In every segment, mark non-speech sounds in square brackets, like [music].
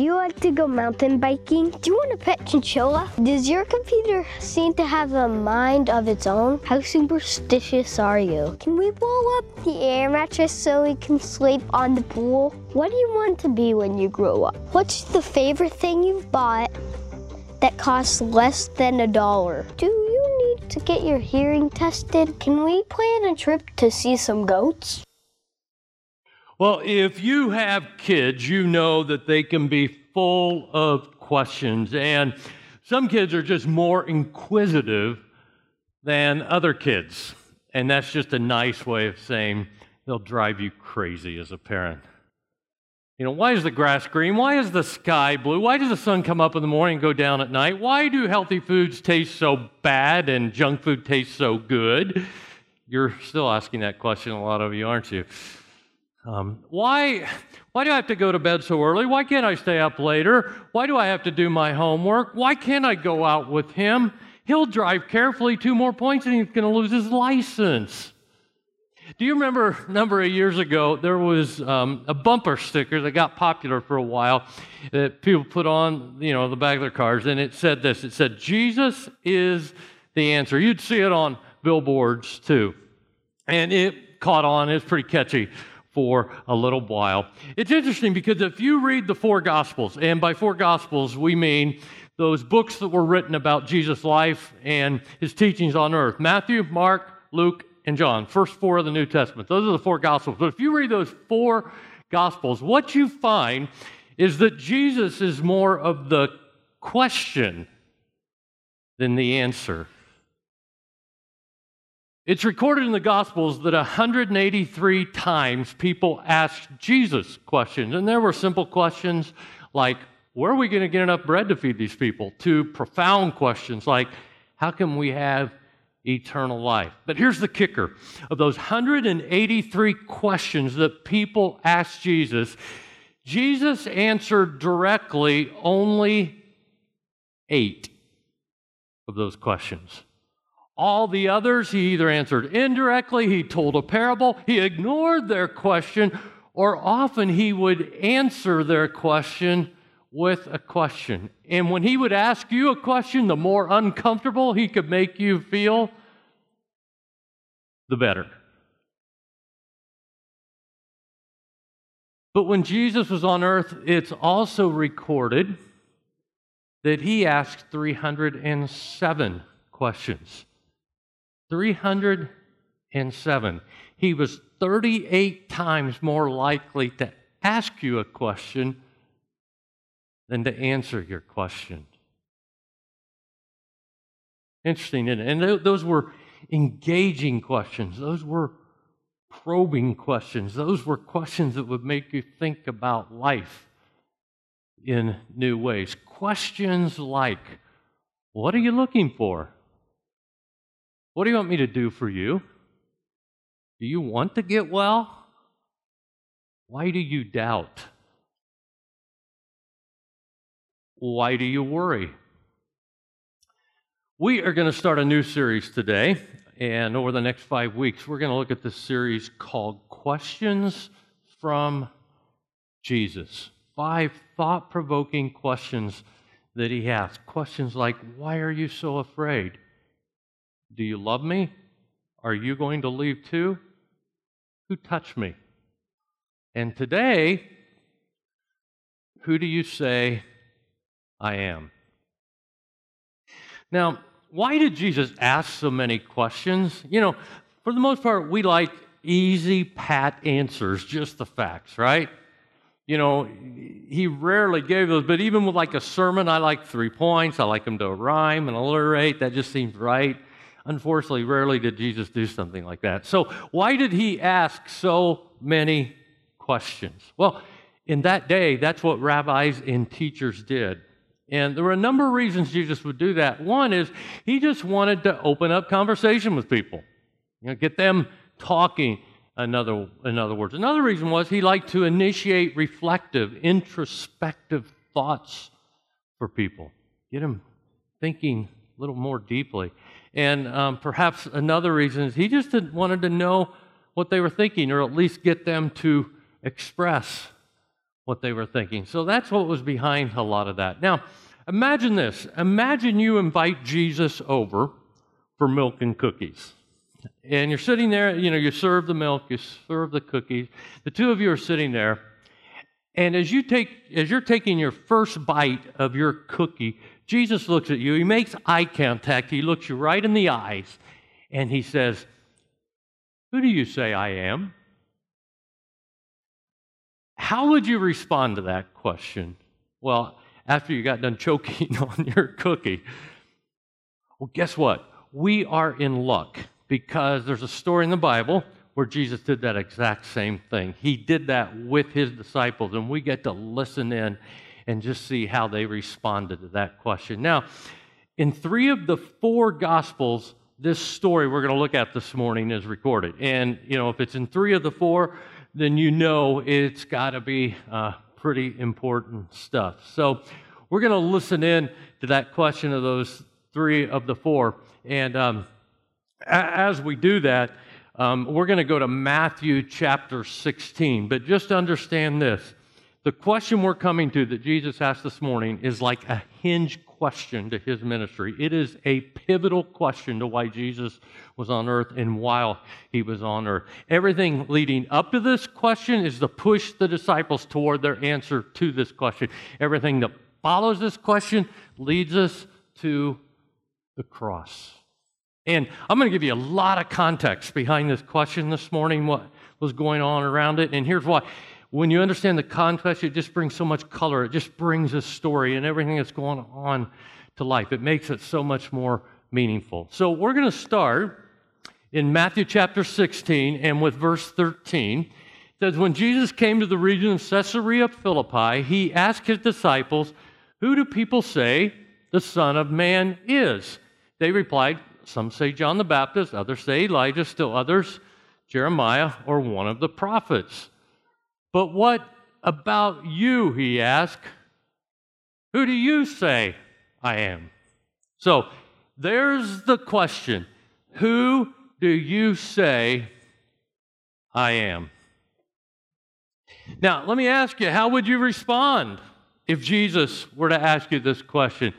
Do you like to go mountain biking? Do you want a pet chinchilla? Does your computer seem to have a mind of its own? How superstitious are you? Can we blow up the air mattress so we can sleep on the pool? What do you want to be when you grow up? What's the favorite thing you've bought that costs less than a dollar? Do you need to get your hearing tested? Can we plan a trip to see some goats? Well, if you have kids, you know that they can be full of questions. And some kids are just more inquisitive than other kids. And that's just a nice way of saying they'll drive you crazy as a parent. You know, why is the grass green? Why is the sky blue? Why does the sun come up in the morning and go down at night? Why do healthy foods taste so bad and junk food taste so good? You're still asking that question, a lot of you, aren't you? Um, why, why do I have to go to bed so early? Why can't I stay up later? Why do I have to do my homework? Why can't I go out with him? He'll drive carefully two more points and he's going to lose his license. Do you remember a number of years ago, there was um, a bumper sticker that got popular for a while that people put on, you know, the back of their cars, and it said this. It said, Jesus is the answer. You'd see it on billboards too. And it caught on. It's pretty catchy for a little while. It's interesting because if you read the four Gospels, and by four Gospels we mean those books that were written about Jesus' life and his teachings on earth Matthew, Mark, Luke, and John, first four of the New Testament. Those are the four Gospels. But if you read those four Gospels, what you find is that Jesus is more of the question than the answer. It's recorded in the Gospels that 183 times people asked Jesus questions. And there were simple questions like, where are we going to get enough bread to feed these people? To profound questions like, how can we have eternal life? But here's the kicker of those 183 questions that people asked Jesus, Jesus answered directly only eight of those questions. All the others, he either answered indirectly, he told a parable, he ignored their question, or often he would answer their question with a question. And when he would ask you a question, the more uncomfortable he could make you feel, the better. But when Jesus was on earth, it's also recorded that he asked 307 questions. 307. He was 38 times more likely to ask you a question than to answer your question. Interesting? And those were engaging questions. Those were probing questions. Those were questions that would make you think about life in new ways. Questions like, What are you looking for? What do you want me to do for you? Do you want to get well? Why do you doubt? Why do you worry? We are going to start a new series today, and over the next five weeks, we're going to look at this series called Questions from Jesus. Five thought provoking questions that he asks. Questions like, Why are you so afraid? Do you love me? Are you going to leave too? Who touched me? And today, who do you say I am? Now, why did Jesus ask so many questions? You know, for the most part, we like easy, pat answers, just the facts, right? You know, he rarely gave those, but even with like a sermon, I like three points. I like them to rhyme and alliterate. That just seems right. Unfortunately, rarely did Jesus do something like that. So, why did he ask so many questions? Well, in that day, that's what rabbis and teachers did. And there were a number of reasons Jesus would do that. One is he just wanted to open up conversation with people, you know, get them talking. In other, in other words, another reason was he liked to initiate reflective, introspective thoughts for people, get them thinking a little more deeply. And um, perhaps another reason is he just wanted to know what they were thinking, or at least get them to express what they were thinking. So that's what was behind a lot of that. Now, imagine this. Imagine you invite Jesus over for milk and cookies. And you're sitting there, you know, you serve the milk, you serve the cookies. The two of you are sitting there. And as you take as you're taking your first bite of your cookie, Jesus looks at you. He makes eye contact. He looks you right in the eyes and he says, "Who do you say I am?" How would you respond to that question? Well, after you got done choking [laughs] on your cookie, well, guess what? We are in luck because there's a story in the Bible where Jesus did that exact same thing. He did that with his disciples, and we get to listen in and just see how they responded to that question. Now, in three of the four Gospels, this story we're going to look at this morning is recorded. And, you know, if it's in three of the four, then you know it's got to be uh, pretty important stuff. So we're going to listen in to that question of those three of the four. And um, as we do that, um, we're going to go to Matthew chapter 16. But just understand this the question we're coming to that Jesus asked this morning is like a hinge question to his ministry. It is a pivotal question to why Jesus was on earth and while he was on earth. Everything leading up to this question is to push the disciples toward their answer to this question. Everything that follows this question leads us to the cross. And I'm going to give you a lot of context behind this question this morning, what was going on around it. And here's why when you understand the context, it just brings so much color. It just brings a story and everything that's going on to life. It makes it so much more meaningful. So we're going to start in Matthew chapter 16 and with verse 13. It says, When Jesus came to the region of Caesarea Philippi, he asked his disciples, Who do people say the Son of Man is? They replied, Some say John the Baptist, others say Elijah, still others, Jeremiah, or one of the prophets. But what about you, he asked. Who do you say I am? So there's the question Who do you say I am? Now, let me ask you, how would you respond if Jesus were to ask you this question?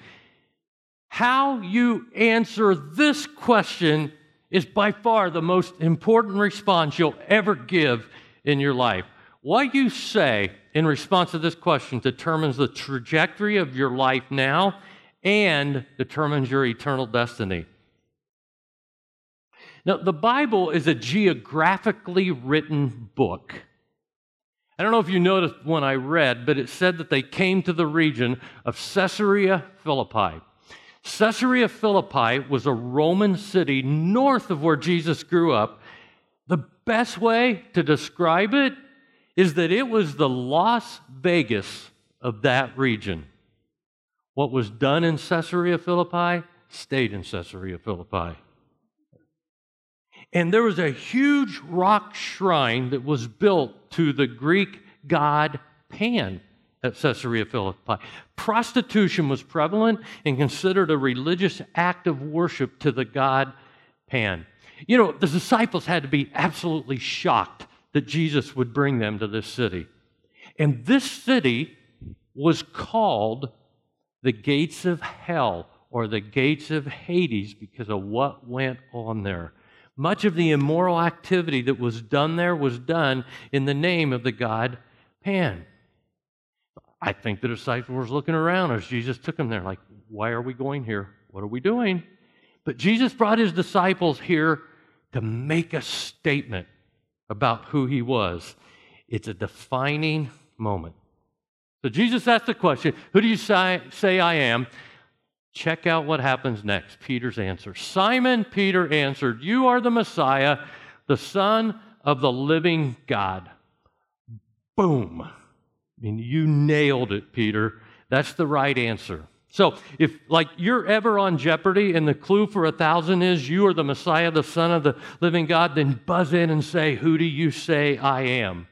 How you answer this question is by far the most important response you'll ever give in your life. What you say in response to this question determines the trajectory of your life now and determines your eternal destiny. Now, the Bible is a geographically written book. I don't know if you noticed when I read, but it said that they came to the region of Caesarea Philippi. Caesarea Philippi was a Roman city north of where Jesus grew up. The best way to describe it is that it was the Las Vegas of that region. What was done in Caesarea Philippi stayed in Caesarea Philippi. And there was a huge rock shrine that was built to the Greek god Pan at Caesarea Philippi. Prostitution was prevalent and considered a religious act of worship to the god Pan. You know, the disciples had to be absolutely shocked that Jesus would bring them to this city. And this city was called the gates of hell or the gates of Hades because of what went on there. Much of the immoral activity that was done there was done in the name of the god Pan. I think the disciples were looking around as Jesus took them there, like, why are we going here? What are we doing? But Jesus brought his disciples here to make a statement about who he was. It's a defining moment. So Jesus asked the question Who do you say, say I am? Check out what happens next. Peter's answer. Simon Peter answered, You are the Messiah, the Son of the living God. Boom. I mean, you nailed it, Peter. That's the right answer. So, if like you're ever on Jeopardy and the clue for a thousand is you are the Messiah, the Son of the living God, then buzz in and say, Who do you say I am?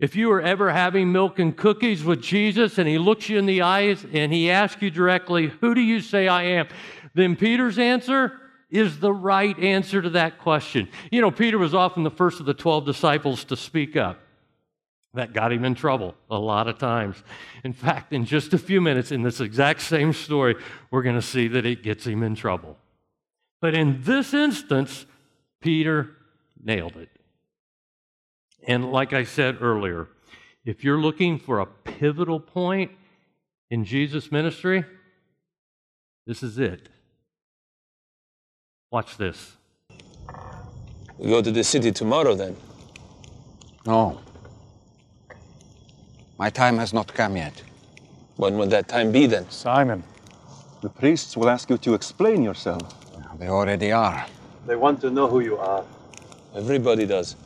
If you are ever having milk and cookies with Jesus and he looks you in the eyes and he asks you directly, Who do you say I am? Then Peter's answer is the right answer to that question. You know, Peter was often the first of the 12 disciples to speak up. That got him in trouble a lot of times. In fact, in just a few minutes, in this exact same story, we're going to see that it gets him in trouble. But in this instance, Peter nailed it. And like I said earlier, if you're looking for a pivotal point in Jesus' ministry, this is it. Watch this. We go to the city tomorrow then. No. My time has not come yet. When will that time be then? Simon, the priests will ask you to explain yourself. They already are. They want to know who you are. Everybody does.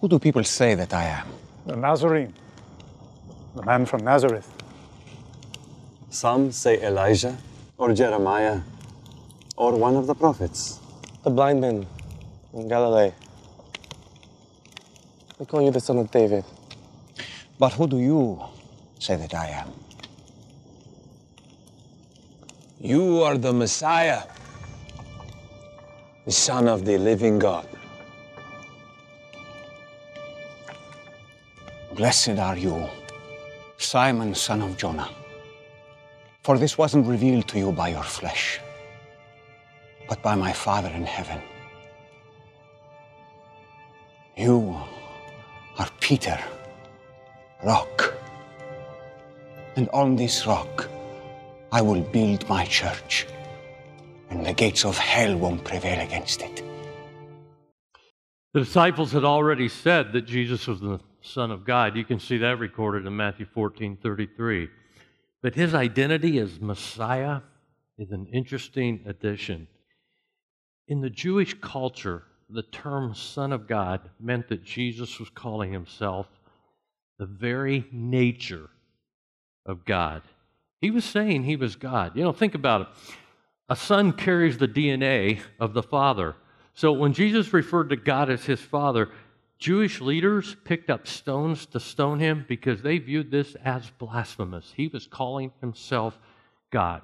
Who do people say that I am? The Nazarene, the man from Nazareth. Some say Elijah or Jeremiah or one of the prophets. The blind man in Galilee. They call you the son of David. But who do you say that I am? You are the Messiah, the Son of the living God. Blessed are you, Simon, son of Jonah. For this wasn't revealed to you by your flesh, but by my Father in heaven. You are Peter, rock. And on this rock, I will build my church, and the gates of hell won't prevail against it. The disciples had already said that Jesus was the Son of God. You can see that recorded in Matthew 14 33. But his identity as Messiah is an interesting addition. In the Jewish culture, the term Son of God meant that Jesus was calling himself the very nature of God. He was saying he was God. You know, think about it. A son carries the DNA of the Father. So when Jesus referred to God as his Father, Jewish leaders picked up stones to stone him because they viewed this as blasphemous. He was calling himself God.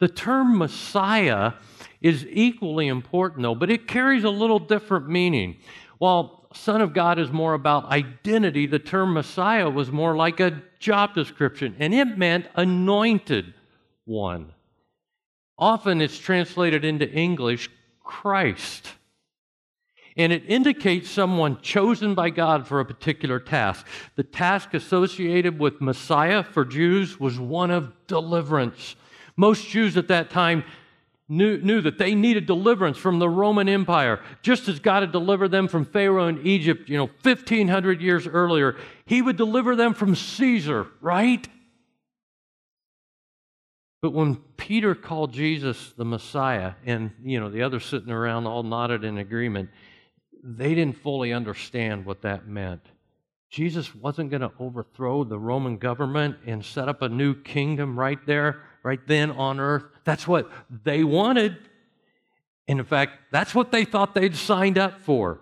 The term Messiah is equally important, though, but it carries a little different meaning. While Son of God is more about identity, the term Messiah was more like a job description, and it meant anointed one. Often it's translated into English Christ. And it indicates someone chosen by God for a particular task. The task associated with Messiah for Jews was one of deliverance. Most Jews at that time knew, knew that they needed deliverance from the Roman Empire, just as God had delivered them from Pharaoh in Egypt, you know, 1,500 years earlier. He would deliver them from Caesar, right? But when Peter called Jesus the Messiah, and you know the others sitting around all nodded in agreement, they didn't fully understand what that meant. Jesus wasn't going to overthrow the Roman government and set up a new kingdom right there, right then on earth. That's what they wanted. And in fact, that's what they thought they'd signed up for.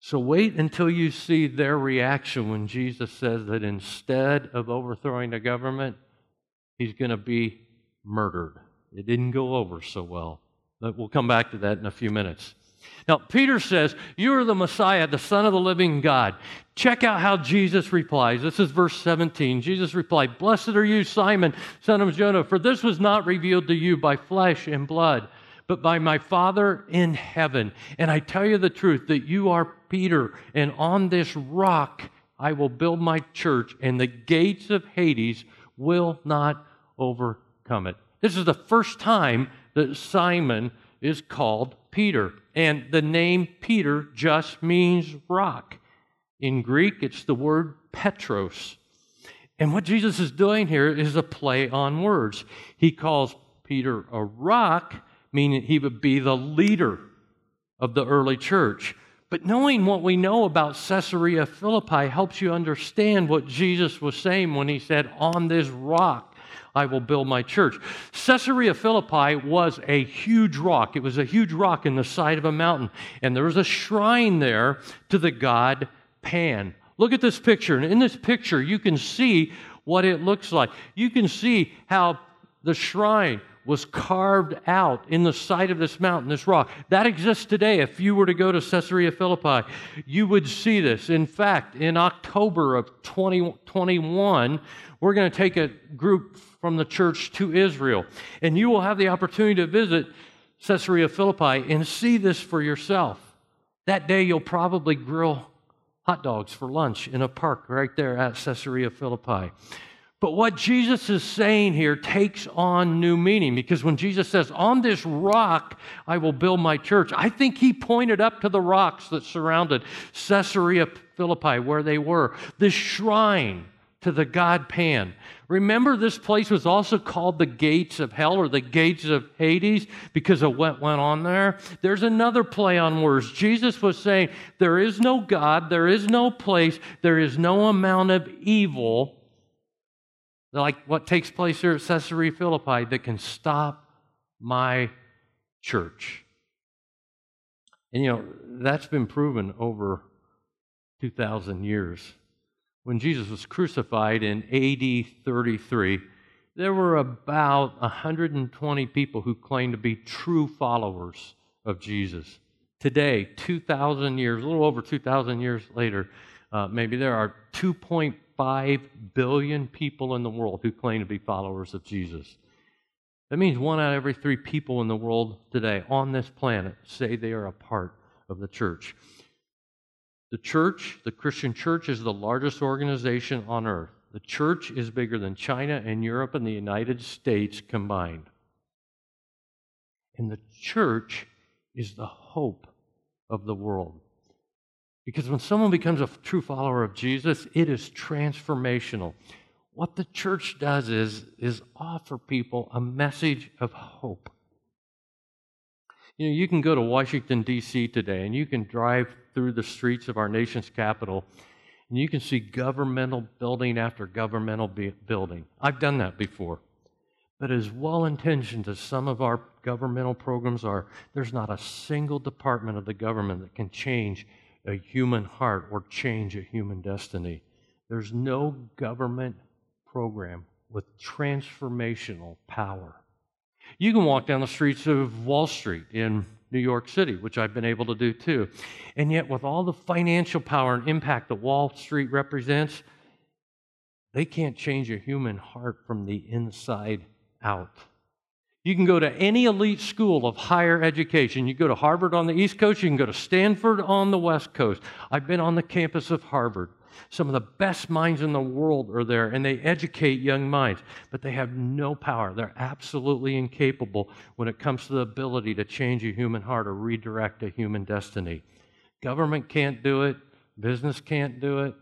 So wait until you see their reaction when Jesus says that instead of overthrowing the government, he's going to be murdered. It didn't go over so well. But we'll come back to that in a few minutes. Now, Peter says, You are the Messiah, the Son of the living God. Check out how Jesus replies. This is verse 17. Jesus replied, Blessed are you, Simon, son of Jonah, for this was not revealed to you by flesh and blood, but by my Father in heaven. And I tell you the truth that you are Peter, and on this rock I will build my church, and the gates of Hades will not overcome it. This is the first time that Simon is called Peter. And the name Peter just means rock. In Greek, it's the word Petros. And what Jesus is doing here is a play on words. He calls Peter a rock, meaning he would be the leader of the early church. But knowing what we know about Caesarea Philippi helps you understand what Jesus was saying when he said, On this rock I will build my church. Caesarea Philippi was a huge rock. It was a huge rock in the side of a mountain. And there was a shrine there to the god Pan. Look at this picture. And in this picture, you can see what it looks like. You can see how the shrine was carved out in the side of this mountain, this rock. That exists today. If you were to go to Caesarea Philippi, you would see this. In fact, in October of 2021, we're going to take a group from the church to Israel, and you will have the opportunity to visit Caesarea Philippi and see this for yourself. That day, you'll probably grill hot dogs for lunch in a park right there at Caesarea Philippi. But what Jesus is saying here takes on new meaning because when Jesus says, On this rock I will build my church, I think he pointed up to the rocks that surrounded Caesarea Philippi where they were, this shrine to the god Pan. Remember, this place was also called the gates of hell or the gates of Hades because of what went on there. There's another play on words. Jesus was saying, There is no God, there is no place, there is no amount of evil like what takes place here at Caesarea Philippi, that can stop my church. And you know, that's been proven over 2,000 years. When Jesus was crucified in AD 33, there were about 120 people who claimed to be true followers of Jesus. Today, 2,000 years, a little over 2,000 years later, uh, maybe there are 2.5 billion people in the world who claim to be followers of Jesus. That means one out of every three people in the world today on this planet say they are a part of the church. The church, the Christian church, is the largest organization on earth. The church is bigger than China and Europe and the United States combined. And the church is the hope of the world. Because when someone becomes a true follower of Jesus, it is transformational. What the church does is, is offer people a message of hope. You know, you can go to Washington, D.C. today, and you can drive through the streets of our nation's capital, and you can see governmental building after governmental building. I've done that before. But as well intentioned as some of our governmental programs are, there's not a single department of the government that can change a human heart or change a human destiny. There's no government program with transformational power. You can walk down the streets of Wall Street in New York City, which I've been able to do too. And yet, with all the financial power and impact that Wall Street represents, they can't change a human heart from the inside out. You can go to any elite school of higher education. You go to Harvard on the East Coast, you can go to Stanford on the West Coast. I've been on the campus of Harvard. Some of the best minds in the world are there, and they educate young minds, but they have no power. They're absolutely incapable when it comes to the ability to change a human heart or redirect a human destiny. Government can't do it, business can't do it,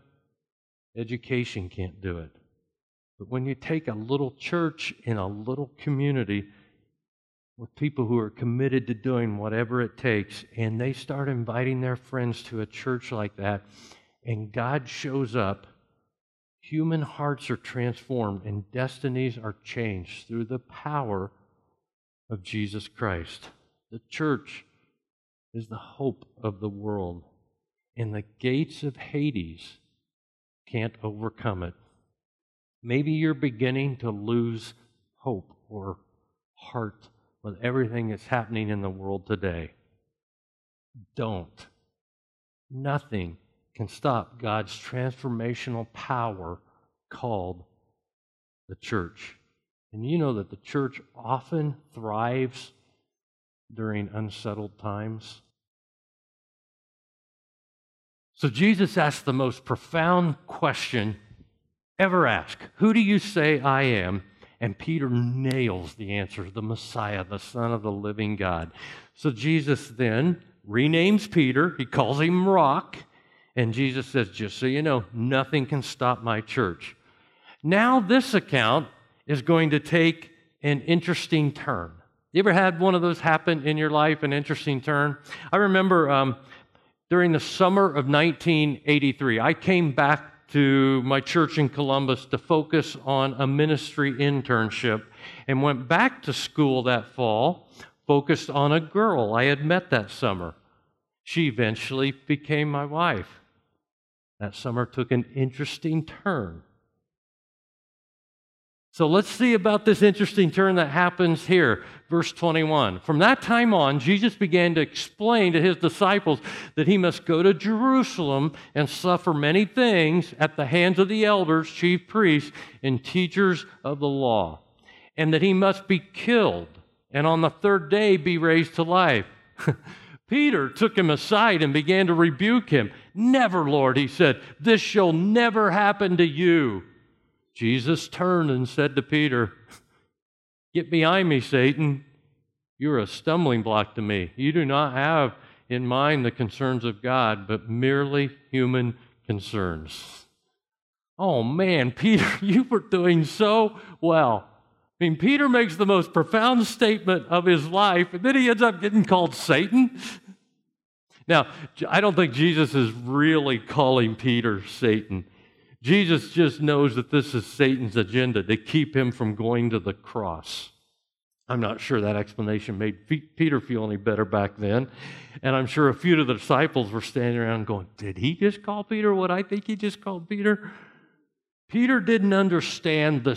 education can't do it. But when you take a little church in a little community, with people who are committed to doing whatever it takes, and they start inviting their friends to a church like that, and God shows up, human hearts are transformed and destinies are changed through the power of Jesus Christ. The church is the hope of the world, and the gates of Hades can't overcome it. Maybe you're beginning to lose hope or heart with everything that's happening in the world today. Don't. Nothing can stop God's transformational power called the church. And you know that the church often thrives during unsettled times. So Jesus asked the most profound question ever asked Who do you say I am? And Peter nails the answer the Messiah, the Son of the living God. So Jesus then renames Peter, he calls him Rock, and Jesus says, Just so you know, nothing can stop my church. Now, this account is going to take an interesting turn. You ever had one of those happen in your life, an interesting turn? I remember um, during the summer of 1983, I came back to my church in Columbus to focus on a ministry internship and went back to school that fall, focused on a girl I had met that summer. She eventually became my wife. That summer took an interesting turn. So let's see about this interesting turn that happens here. Verse 21. From that time on, Jesus began to explain to his disciples that he must go to Jerusalem and suffer many things at the hands of the elders, chief priests, and teachers of the law, and that he must be killed and on the third day be raised to life. [laughs] Peter took him aside and began to rebuke him. Never, Lord, he said, this shall never happen to you. Jesus turned and said to Peter, Get behind me, Satan. You're a stumbling block to me. You do not have in mind the concerns of God, but merely human concerns. Oh man, [laughs] Peter, you were doing so well. I mean, Peter makes the most profound statement of his life, and then he ends up getting called Satan. Now, I don't think Jesus is really calling Peter Satan. Jesus just knows that this is Satan's agenda to keep him from going to the cross. I'm not sure that explanation made Peter feel any better back then. And I'm sure a few of the disciples were standing around going, Did he just call Peter what I think he just called Peter? Peter didn't understand the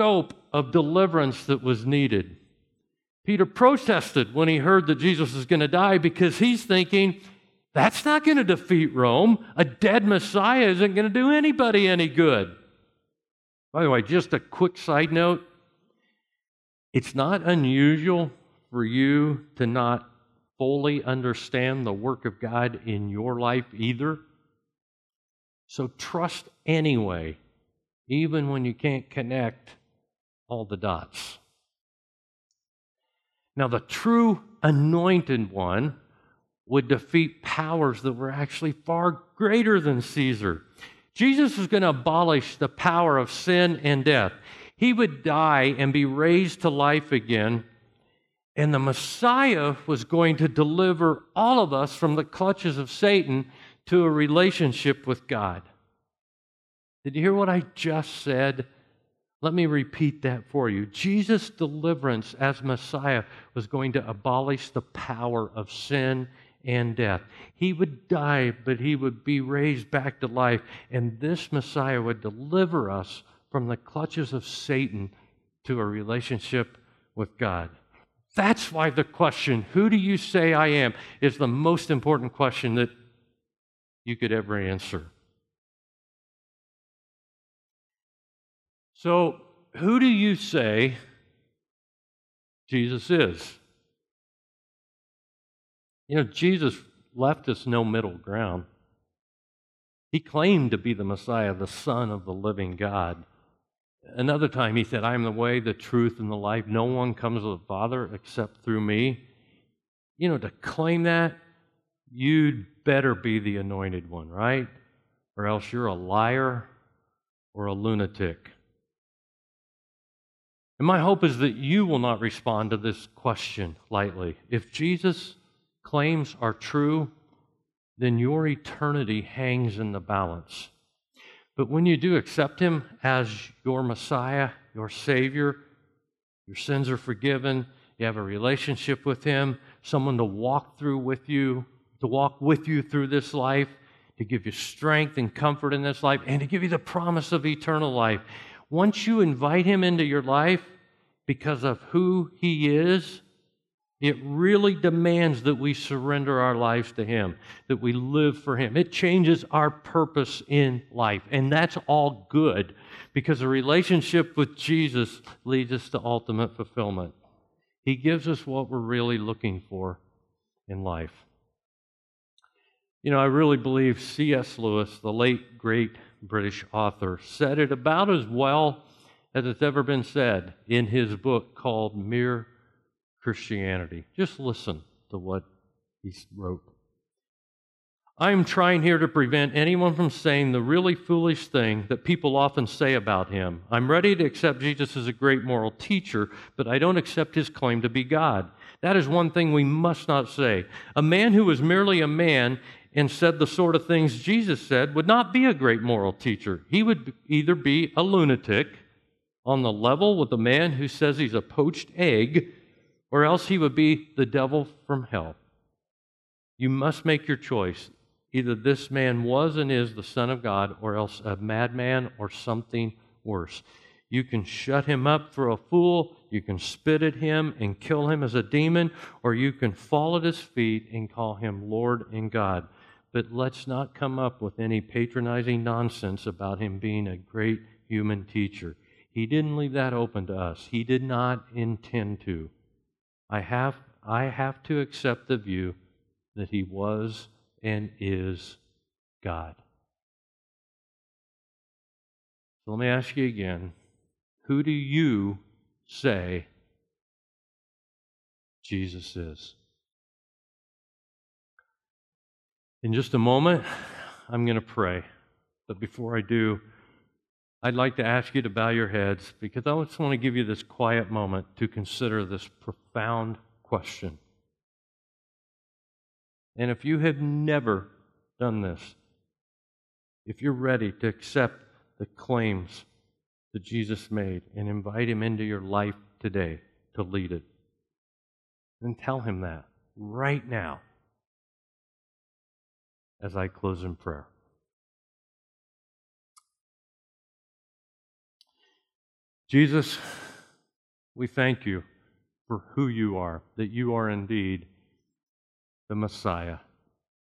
scope of deliverance that was needed. Peter protested when he heard that Jesus was going to die because he's thinking, that's not going to defeat Rome. A dead Messiah isn't going to do anybody any good. By the way, just a quick side note it's not unusual for you to not fully understand the work of God in your life either. So trust anyway, even when you can't connect all the dots. Now, the true anointed one would defeat powers that were actually far greater than Caesar. Jesus was going to abolish the power of sin and death. He would die and be raised to life again. And the Messiah was going to deliver all of us from the clutches of Satan to a relationship with God. Did you hear what I just said? Let me repeat that for you. Jesus' deliverance as Messiah was going to abolish the power of sin and death. He would die, but he would be raised back to life, and this Messiah would deliver us from the clutches of Satan to a relationship with God. That's why the question, Who do you say I am? is the most important question that you could ever answer. So, who do you say Jesus is? You know, Jesus left us no middle ground. He claimed to be the Messiah, the Son of the living God. Another time he said, I am the way, the truth, and the life. No one comes to the Father except through me. You know, to claim that, you'd better be the anointed one, right? Or else you're a liar or a lunatic. And my hope is that you will not respond to this question lightly. If Jesus claims are true, then your eternity hangs in the balance. But when you do accept Him as your Messiah, your Savior, your sins are forgiven, you have a relationship with Him, someone to walk through with you, to walk with you through this life, to give you strength and comfort in this life, and to give you the promise of eternal life. Once you invite Him into your life because of who He is, it really demands that we surrender our lives to Him, that we live for Him. It changes our purpose in life. And that's all good because a relationship with Jesus leads us to ultimate fulfillment. He gives us what we're really looking for in life. You know, I really believe C.S. Lewis, the late great British author, said it about as well as it's ever been said in his book called Mere Christianity. Just listen to what he wrote. I am trying here to prevent anyone from saying the really foolish thing that people often say about him. I'm ready to accept Jesus as a great moral teacher, but I don't accept his claim to be God. That is one thing we must not say. A man who was merely a man and said the sort of things Jesus said would not be a great moral teacher. He would either be a lunatic on the level with a man who says he's a poached egg or else he would be the devil from hell. You must make your choice. Either this man was and is the Son of God, or else a madman or something worse. You can shut him up for a fool, you can spit at him and kill him as a demon, or you can fall at his feet and call him Lord and God. But let's not come up with any patronizing nonsense about him being a great human teacher. He didn't leave that open to us. He did not intend to. I have, I have to accept the view that he was and is God. So let me ask you again who do you say Jesus is? In just a moment, I'm going to pray. But before I do, I'd like to ask you to bow your heads because I just want to give you this quiet moment to consider this profound question. And if you have never done this, if you're ready to accept the claims that Jesus made and invite him into your life today to lead it, then tell him that right now as I close in prayer. Jesus, we thank you for who you are, that you are indeed the Messiah,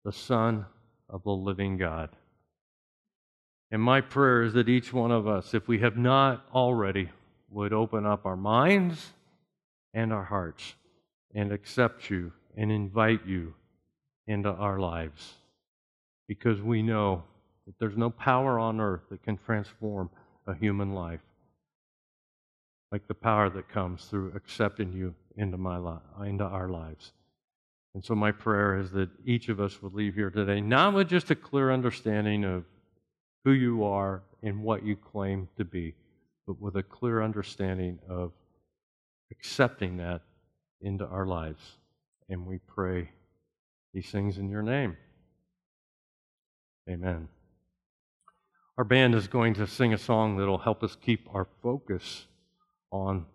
the Son of the living God. And my prayer is that each one of us, if we have not already, would open up our minds and our hearts and accept you and invite you into our lives. Because we know that there's no power on earth that can transform a human life like the power that comes through accepting you into, my li- into our lives. And so, my prayer is that each of us would leave here today not with just a clear understanding of who you are and what you claim to be, but with a clear understanding of accepting that into our lives. And we pray these things in your name. Amen. Our band is going to sing a song that'll help us keep our focus on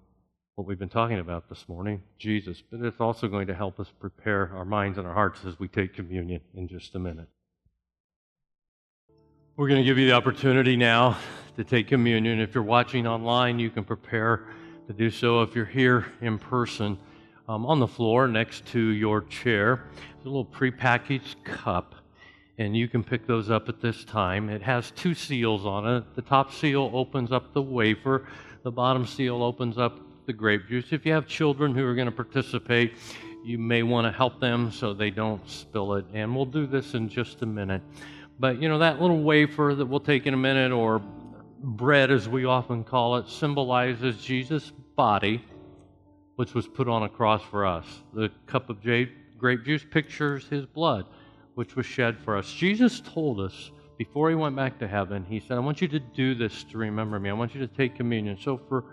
what we've been talking about this morning, Jesus, but it's also going to help us prepare our minds and our hearts as we take communion in just a minute. We're going to give you the opportunity now to take communion. If you're watching online, you can prepare to do so. If you're here in person, um, on the floor next to your chair, there's a little prepackaged cup, and you can pick those up at this time. It has two seals on it. The top seal opens up the wafer the bottom seal opens up the grape juice. If you have children who are going to participate, you may want to help them so they don't spill it. And we'll do this in just a minute. But, you know, that little wafer that we'll take in a minute, or bread as we often call it, symbolizes Jesus' body, which was put on a cross for us. The cup of grape juice pictures his blood, which was shed for us. Jesus told us before he went back to heaven, he said, I want you to do this to remember me. I want you to take communion. So for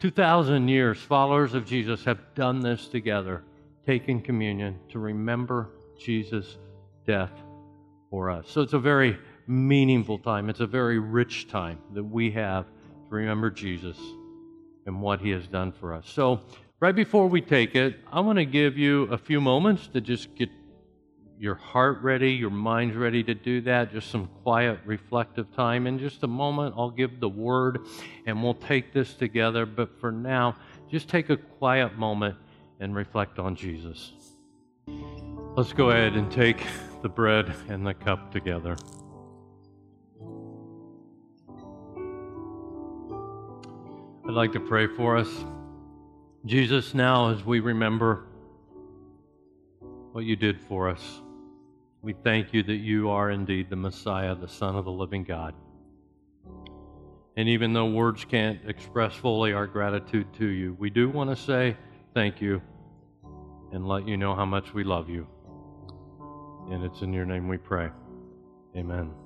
2,000 years, followers of Jesus have done this together, taking communion to remember Jesus' death for us. So it's a very meaningful time. It's a very rich time that we have to remember Jesus and what he has done for us. So, right before we take it, I want to give you a few moments to just get your heart ready, your mind's ready to do that, just some quiet, reflective time. In just a moment, I'll give the word and we'll take this together. But for now, just take a quiet moment and reflect on Jesus. Let's go ahead and take the bread and the cup together. I'd like to pray for us. Jesus, now as we remember what you did for us. We thank you that you are indeed the Messiah, the Son of the living God. And even though words can't express fully our gratitude to you, we do want to say thank you and let you know how much we love you. And it's in your name we pray. Amen.